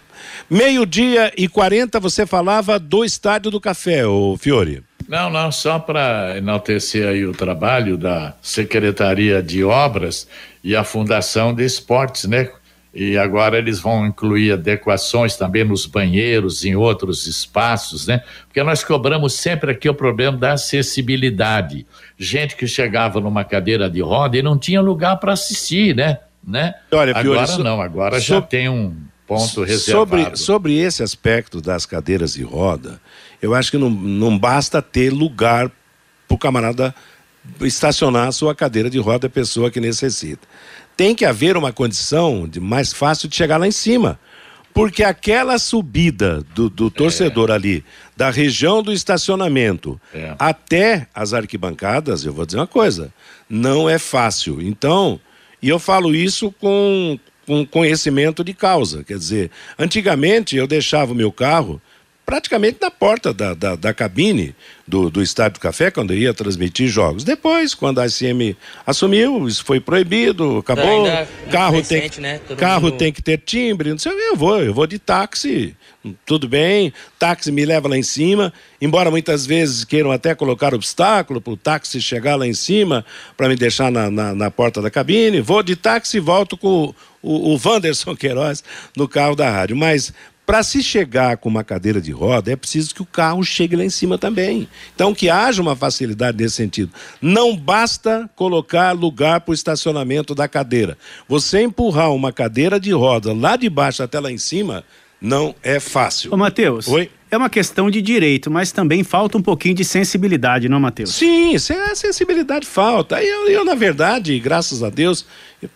Meio-dia e 40, você falava do Estádio do Café, o Fiore. Não, não, só para enaltecer aí o trabalho da Secretaria de Obras e a Fundação de Esportes, né? E agora eles vão incluir adequações também nos banheiros, em outros espaços, né? Porque nós cobramos sempre aqui o problema da acessibilidade. Gente que chegava numa cadeira de roda e não tinha lugar para assistir, né? né? Olha, agora Fiore, não, agora so... já tem um ponto reservado. Sobre, sobre esse aspecto das cadeiras de roda, eu acho que não, não basta ter lugar para o camarada estacionar a sua cadeira de roda a pessoa que necessita. Tem que haver uma condição de mais fácil de chegar lá em cima. Porque aquela subida do, do torcedor é. ali, da região do estacionamento é. até as arquibancadas, eu vou dizer uma coisa, não é fácil. Então, e eu falo isso com, com conhecimento de causa. Quer dizer, antigamente eu deixava o meu carro praticamente na porta da, da, da, cabine do, do Estádio do Café, quando ia transmitir jogos. Depois, quando a ICM assumiu, isso foi proibido, acabou. carro recente, tem, né? carro mundo... tem que ter timbre, não sei eu vou, eu vou de táxi, tudo bem, táxi me leva lá em cima, embora muitas vezes queiram até colocar obstáculo para o táxi chegar lá em cima, para me deixar na, na, na, porta da cabine, vou de táxi e volto com o, o Wanderson Queiroz no carro da rádio. Mas para se chegar com uma cadeira de roda, é preciso que o carro chegue lá em cima também. Então, que haja uma facilidade nesse sentido. Não basta colocar lugar para o estacionamento da cadeira. Você empurrar uma cadeira de roda lá de baixo até lá em cima, não é fácil. Ô, Matheus. Oi? É uma questão de direito, mas também falta um pouquinho de sensibilidade, não, Matheus? Sim, a sensibilidade falta. Eu, eu, na verdade, graças a Deus,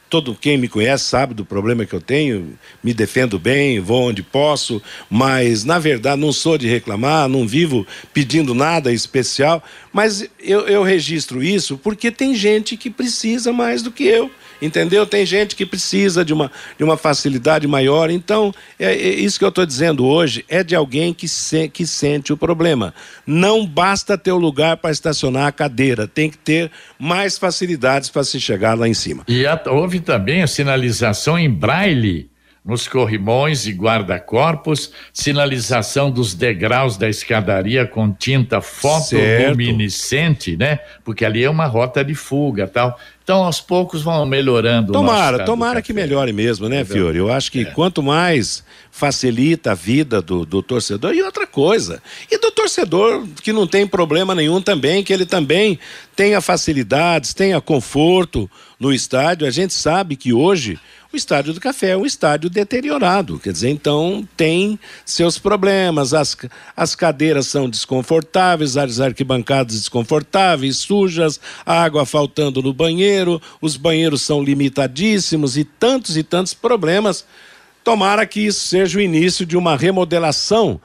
todo quem me conhece sabe do problema que eu tenho, me defendo bem, vou onde posso, mas na verdade não sou de reclamar, não vivo pedindo nada especial, mas eu, eu registro isso porque tem gente que precisa mais do que eu entendeu? Tem gente que precisa de uma, de uma facilidade maior. Então, é, é isso que eu estou dizendo hoje é de alguém que, se, que sente o problema. Não basta ter o um lugar para estacionar a cadeira, tem que ter mais facilidades para se chegar lá em cima. E houve também a sinalização em braille nos corrimões e guarda-corpos, sinalização dos degraus da escadaria com tinta fotoluminescente, né? Porque ali é uma rota de fuga, tal. Então, aos poucos vão melhorando. Tomara, tomara que melhore mesmo, né, Fiore? Eu acho que é. quanto mais facilita a vida do, do torcedor, e outra coisa, e do torcedor que não tem problema nenhum também, que ele também tenha facilidades, tenha conforto no estádio. A gente sabe que hoje o estádio do Café é um estádio deteriorado, quer dizer, então tem seus problemas, as, as cadeiras são desconfortáveis, as arquibancadas desconfortáveis, sujas, água faltando no banheiro, os banheiros são limitadíssimos e tantos e tantos problemas. Tomara que isso seja o início de uma remodelação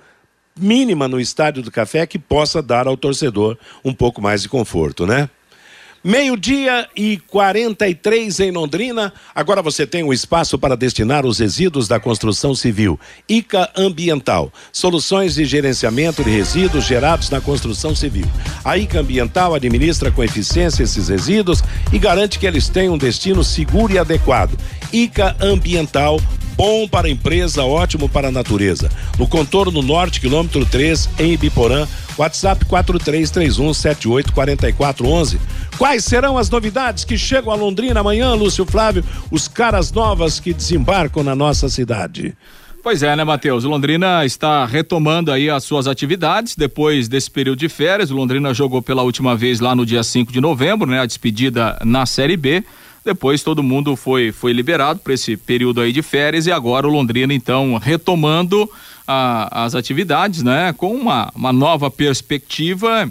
mínima no estádio do Café que possa dar ao torcedor um pouco mais de conforto, né? Meio-dia e 43 em Londrina. Agora você tem um espaço para destinar os resíduos da construção civil. ICA Ambiental. Soluções de gerenciamento de resíduos gerados na construção civil. A ICA Ambiental administra com eficiência esses resíduos e garante que eles tenham um destino seguro e adequado. ICA Ambiental bom para a empresa, ótimo para a natureza. No contorno norte, quilômetro 3, em Ibiporã, WhatsApp 4331784411. Quais serão as novidades que chegam a Londrina amanhã, Lúcio Flávio? Os caras novas que desembarcam na nossa cidade. Pois é, né, Matheus? Londrina está retomando aí as suas atividades depois desse período de férias. O Londrina jogou pela última vez lá no dia 5 de novembro, né? A despedida na Série B. Depois todo mundo foi foi liberado para esse período aí de férias e agora o Londrina então retomando a, as atividades, né? Com uma, uma nova perspectiva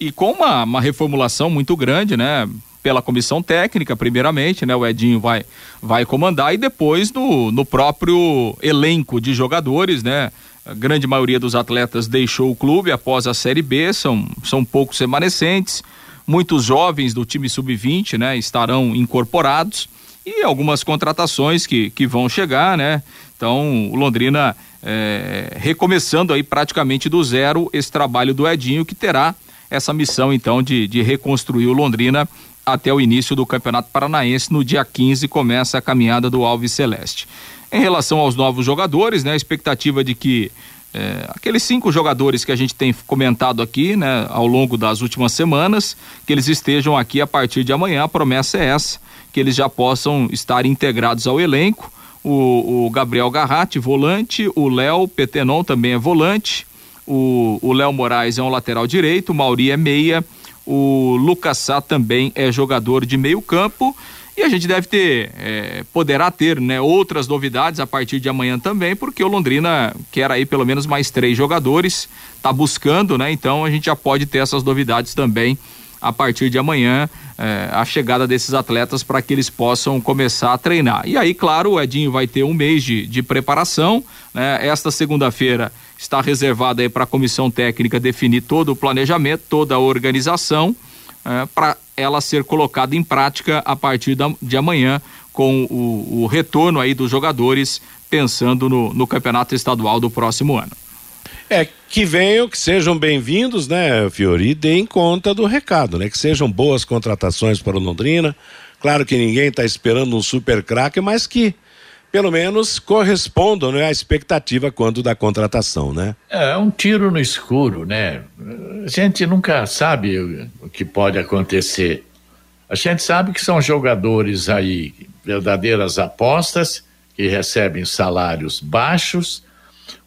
e com uma, uma reformulação muito grande, né? Pela comissão técnica, primeiramente, né? O Edinho vai, vai comandar e depois no, no próprio elenco de jogadores, né? A grande maioria dos atletas deixou o clube após a Série B, são, são poucos remanescentes. Muitos jovens do time sub-20, né? Estarão incorporados e algumas contratações que, que vão chegar, né? Então, o Londrina é, recomeçando aí praticamente do zero esse trabalho do Edinho, que terá essa missão então de, de reconstruir o Londrina até o início do Campeonato Paranaense. No dia 15 começa a caminhada do Alves Celeste. Em relação aos novos jogadores, né, a expectativa de que é, aqueles cinco jogadores que a gente tem comentado aqui, né, ao longo das últimas semanas, que eles estejam aqui a partir de amanhã. A promessa é essa, que eles já possam estar integrados ao elenco. O, o Gabriel Garratti, volante, o Léo Petenon também é volante, o Léo Moraes é um lateral direito, o Mauri é meia, o Lucas Sá também é jogador de meio campo. E a gente deve ter, é, poderá ter, né, outras novidades a partir de amanhã também, porque o Londrina quer aí pelo menos mais três jogadores, tá buscando, né? Então a gente já pode ter essas novidades também a partir de amanhã eh, a chegada desses atletas para que eles possam começar a treinar. E aí, claro, o Edinho vai ter um mês de, de preparação. Né? Esta segunda-feira está reservada aí para a comissão técnica definir todo o planejamento, toda a organização, eh, para ela ser colocada em prática a partir da, de amanhã com o, o, retorno aí dos jogadores pensando no, no campeonato estadual do próximo ano. É, que venham, que sejam bem-vindos, né, Fiori, deem conta do recado, né? Que sejam boas contratações para o Londrina. Claro que ninguém está esperando um super craque, mas que pelo menos correspondam né, à expectativa quando da contratação, né? É, um tiro no escuro, né? A gente nunca sabe o que pode acontecer. A gente sabe que são jogadores aí, verdadeiras apostas, que recebem salários baixos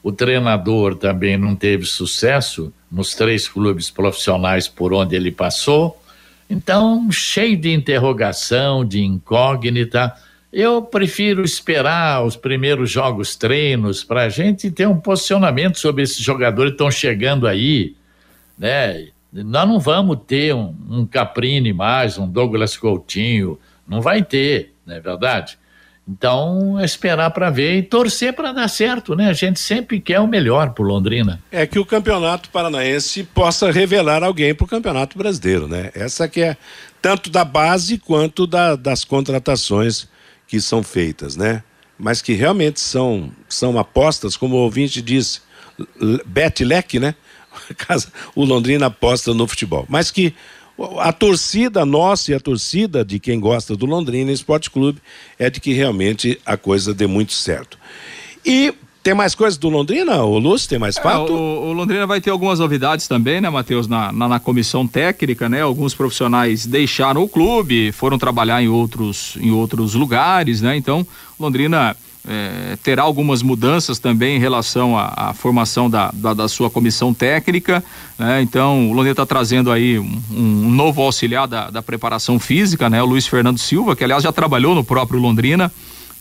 o treinador também não teve sucesso nos três clubes profissionais por onde ele passou. Então, cheio de interrogação, de incógnita. Eu prefiro esperar os primeiros jogos treinos para a gente ter um posicionamento sobre esses jogadores que estão chegando aí, né? Nós não vamos ter um, um Caprini mais, um Douglas Coutinho, não vai ter, não é verdade? Então, é esperar para ver e torcer para dar certo, né? A gente sempre quer o melhor para Londrina. É que o Campeonato Paranaense possa revelar alguém para o Campeonato Brasileiro, né? Essa que é tanto da base quanto da, das contratações que são feitas, né? Mas que realmente são, são apostas, como o ouvinte disse, bet leque, né? <laughs> o Londrina aposta no futebol. Mas que a torcida nossa e a torcida de quem gosta do Londrina Esporte Clube é de que realmente a coisa dê muito certo. E tem mais coisas do Londrina, o Lúcio? Tem mais é, fato? O, o, Londrina vai ter algumas novidades também, né, Matheus, na, na, na, comissão técnica, né? Alguns profissionais deixaram o clube, foram trabalhar em outros, em outros lugares, né? Então, Londrina é, terá algumas mudanças também em relação à, à formação da, da, da, sua comissão técnica. Né? Então, o Londrina está trazendo aí um, um, novo auxiliar da, da preparação física, né? o Luiz Fernando Silva, que aliás já trabalhou no próprio Londrina,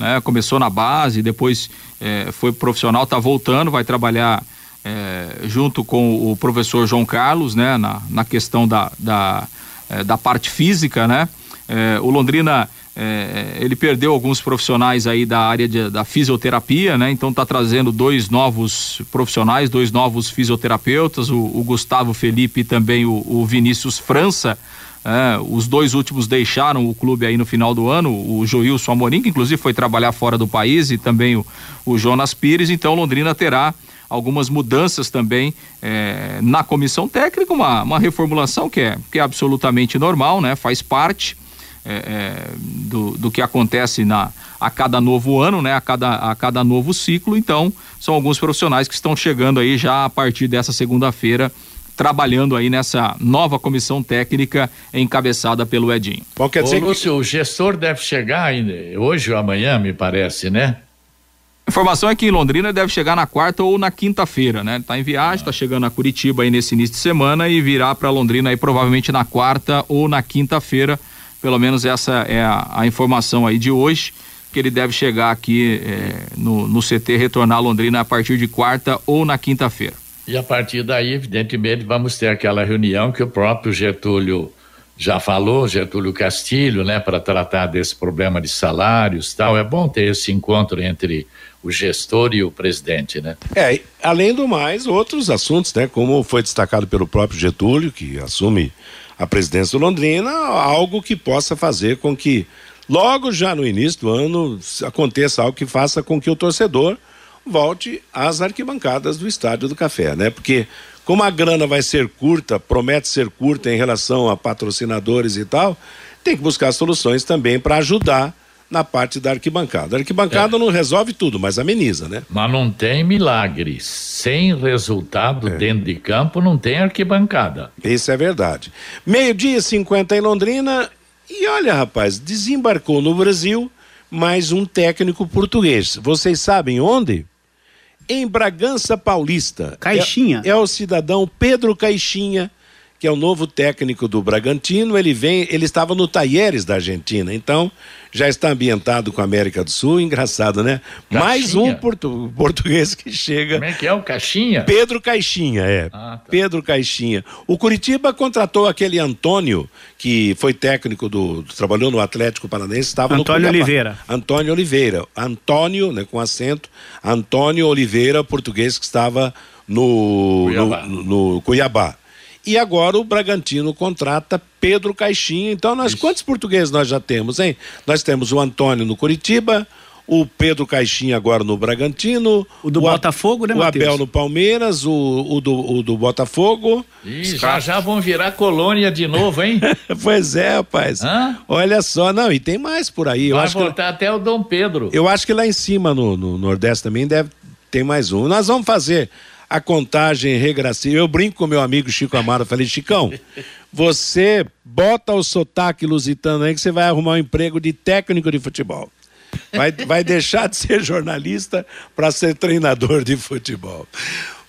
né? começou na base, depois é, foi profissional, está voltando, vai trabalhar é, junto com o professor João Carlos né? na, na questão da, da, é, da parte física. Né? É, o Londrina é, ele perdeu alguns profissionais aí da área de, da fisioterapia, né? Então está trazendo dois novos profissionais, dois novos fisioterapeutas, o, o Gustavo Felipe e também o, o Vinícius França. É, os dois últimos deixaram o clube aí no final do ano, o Joilson Amorim, que inclusive foi trabalhar fora do país, e também o, o Jonas Pires. Então Londrina terá algumas mudanças também é, na comissão técnica, uma, uma reformulação que é, que é absolutamente normal, né? Faz parte é, é, do, do que acontece na, a cada novo ano, né? A cada, a cada novo ciclo. Então, são alguns profissionais que estão chegando aí já a partir dessa segunda-feira trabalhando aí nessa nova comissão técnica encabeçada pelo Edinho. Bom, quer dizer Ô, Lúcio, que... o gestor deve chegar ainda hoje ou amanhã, me parece, né? A informação é que em Londrina deve chegar na quarta ou na quinta-feira, né? Tá em viagem, ah. tá chegando a Curitiba aí nesse início de semana e virá para Londrina aí provavelmente na quarta ou na quinta-feira pelo menos essa é a, a informação aí de hoje, que ele deve chegar aqui é, no, no CT, retornar a Londrina a partir de quarta ou na quinta-feira. E a partir daí, evidentemente, vamos ter aquela reunião que o próprio Getúlio já falou, Getúlio Castilho, né, para tratar desse problema de salários tal. É bom ter esse encontro entre o gestor e o presidente, né? É, além do mais, outros assuntos, né, como foi destacado pelo próprio Getúlio, que assume a presidência do Londrina, algo que possa fazer com que logo já no início do ano aconteça algo que faça com que o torcedor volte às arquibancadas do Estádio do Café, né? Porque como a grana vai ser curta, promete ser curta em relação a patrocinadores e tal, tem que buscar soluções também para ajudar na parte da arquibancada. A arquibancada é. não resolve tudo, mas ameniza, né? Mas não tem milagre. Sem resultado é. dentro de campo, não tem arquibancada. Isso é verdade. Meio-dia 50 em Londrina. E olha, rapaz, desembarcou no Brasil mais um técnico português. Vocês sabem onde? Em Bragança Paulista. Caixinha. É, é o cidadão Pedro Caixinha que é o novo técnico do Bragantino. Ele vem, ele estava no Talheres da Argentina, então já está ambientado com a América do Sul. Engraçado, né? Caixinha. Mais um portu português que chega. Como é que é o Caixinha? Pedro Caixinha, é. Ah, tá. Pedro Caixinha. O Curitiba contratou aquele Antônio, que foi técnico do. trabalhou no Atlético Paranaense, estava no Antônio Cuiabá. Oliveira. Antônio Oliveira. Antônio, né, com acento, Antônio Oliveira, português que estava no Cuiabá. no, no Cuiabá. E agora o Bragantino contrata Pedro Caixinha. Então, nós quantos portugueses nós já temos, hein? Nós temos o Antônio no Curitiba, o Pedro Caixinha agora no Bragantino, O do A- Botafogo, né, O Matheus? Abel no Palmeiras, o, o, do, o do Botafogo. Ih, já já vão virar colônia de novo, hein? <laughs> pois é, rapaz. Hã? Olha só, não, e tem mais por aí. Eu Vai acho, que, voltar até o Dom Pedro. eu acho que lá em cima, no, no Nordeste também, deve ter mais um. Nós vamos fazer a contagem regressiva. Eu brinco com meu amigo Chico Amaro, falei, Chicão, você bota o sotaque lusitano aí que você vai arrumar um emprego de técnico de futebol. Vai, vai deixar de ser <laughs> jornalista para ser treinador de futebol.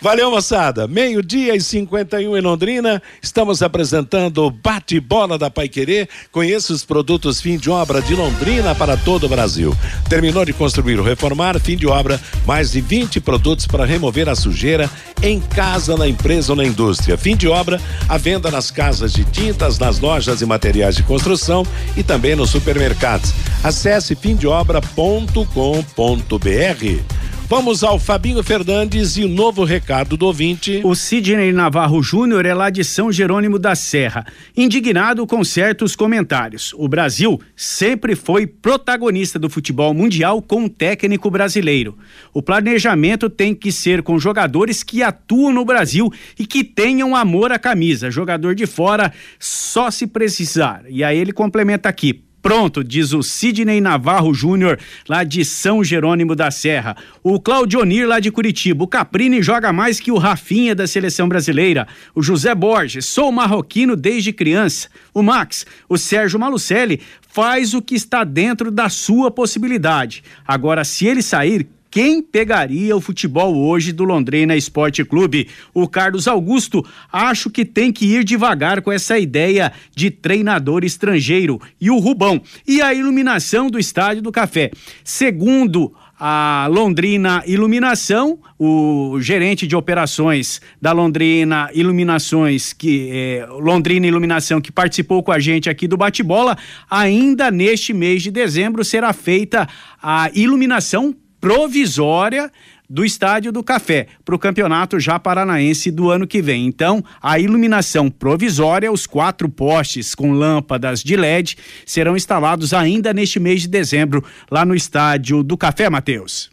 Valeu, moçada. Meio-dia e 51 em Londrina. Estamos apresentando o Bate-Bola da Paiquerê. Conheça os produtos fim de obra de Londrina para todo o Brasil. Terminou de construir ou reformar, fim de obra, mais de 20 produtos para remover a sujeira em casa, na empresa ou na indústria. Fim de obra, a venda nas casas de tintas, nas lojas e materiais de construção e também nos supermercados. Acesse fimdeobra.com.br. Vamos ao Fabinho Fernandes e o novo recado do ouvinte. O Sidney Navarro Júnior é lá de São Jerônimo da Serra, indignado com certos comentários. O Brasil sempre foi protagonista do futebol mundial com um técnico brasileiro. O planejamento tem que ser com jogadores que atuam no Brasil e que tenham amor à camisa. Jogador de fora só se precisar. E aí ele complementa aqui. Pronto, diz o Sidney Navarro Júnior, lá de São Jerônimo da Serra. O Claudionir, lá de Curitiba. O Caprini joga mais que o Rafinha da seleção brasileira. O José Borges, sou marroquino desde criança. O Max, o Sérgio Malucelli, faz o que está dentro da sua possibilidade. Agora, se ele sair, quem pegaria o futebol hoje do Londrina Esporte Clube? O Carlos Augusto, acho que tem que ir devagar com essa ideia de treinador estrangeiro. E o Rubão, e a iluminação do Estádio do Café? Segundo a Londrina Iluminação, o gerente de operações da Londrina Iluminações, que é, Londrina Iluminação, que participou com a gente aqui do bate-bola, ainda neste mês de dezembro será feita a iluminação provisória do Estádio do Café para o campeonato já paranaense do ano que vem. Então, a iluminação provisória, os quatro postes com lâmpadas de LED serão instalados ainda neste mês de dezembro lá no Estádio do Café, Matheus.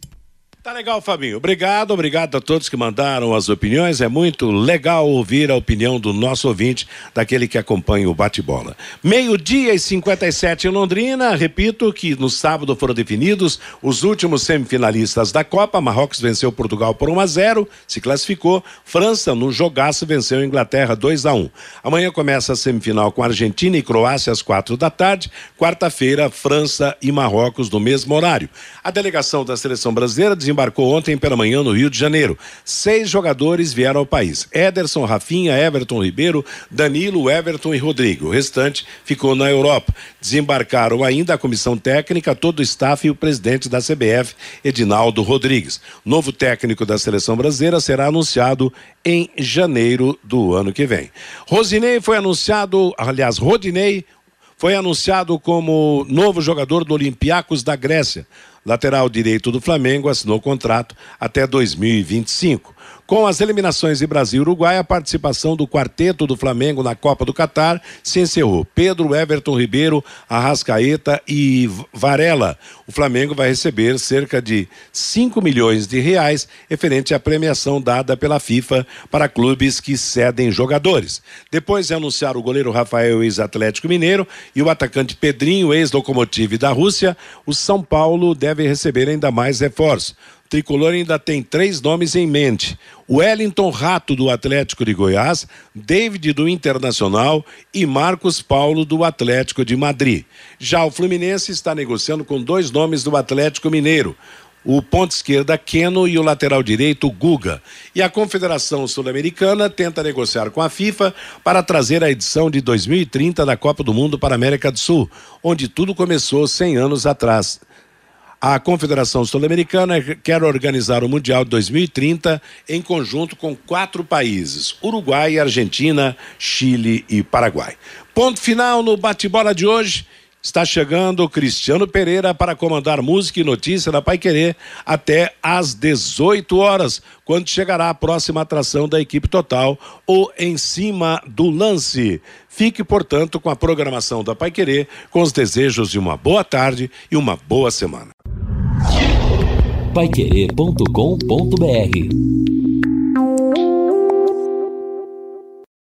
Tá legal, Fabinho. Obrigado, obrigado a todos que mandaram as opiniões. É muito legal ouvir a opinião do nosso ouvinte, daquele que acompanha o bate-bola. Meio-dia e 57 em Londrina. Repito que no sábado foram definidos os últimos semifinalistas da Copa. Marrocos venceu Portugal por 1 a 0, se classificou. França, no jogaço, venceu a Inglaterra 2 a 1. Amanhã começa a semifinal com Argentina e Croácia às quatro da tarde. Quarta-feira, França e Marrocos no mesmo horário. A delegação da seleção brasileira desembarcou ontem pela manhã no Rio de Janeiro. Seis jogadores vieram ao país: Ederson, Rafinha, Everton Ribeiro, Danilo, Everton e Rodrigo. O restante ficou na Europa. Desembarcaram ainda a comissão técnica, todo o staff e o presidente da CBF, Edinaldo Rodrigues. Novo técnico da seleção brasileira será anunciado em janeiro do ano que vem. Rosinei foi anunciado, aliás, Rodinei foi anunciado como novo jogador do Olympiacos da Grécia. Lateral direito do Flamengo assinou contrato até 2025. Com as eliminações de Brasil e Uruguai, a participação do quarteto do Flamengo na Copa do Catar se encerrou. Pedro, Everton Ribeiro, Arrascaeta e Varela. O Flamengo vai receber cerca de 5 milhões de reais referente à premiação dada pela FIFA para clubes que cedem jogadores. Depois de anunciar o goleiro Rafael, ex-Atlético Mineiro, e o atacante Pedrinho, ex-Locomotive da Rússia, o São Paulo deve receber ainda mais reforços. Tricolor ainda tem três nomes em mente: Wellington Rato, do Atlético de Goiás, David, do Internacional e Marcos Paulo, do Atlético de Madrid. Já o Fluminense está negociando com dois nomes do Atlético Mineiro. o ponto esquerda Keno e o lateral direito Guga. E a Confederação Sul-Americana tenta negociar com a FIFA para trazer a edição de 2030 da Copa do Mundo para a América do Sul, onde tudo começou 100 anos atrás. A Confederação Sul-Americana quer organizar o Mundial 2030 em conjunto com quatro países: Uruguai, Argentina, Chile e Paraguai. Ponto final no bate-bola de hoje. Está chegando Cristiano Pereira para comandar música e notícia da Pai Querer até às 18 horas, quando chegará a próxima atração da equipe total, ou Em Cima do Lance. Fique, portanto, com a programação da Pai Querer, com os desejos de uma boa tarde e uma boa semana. Paiquerê.com.br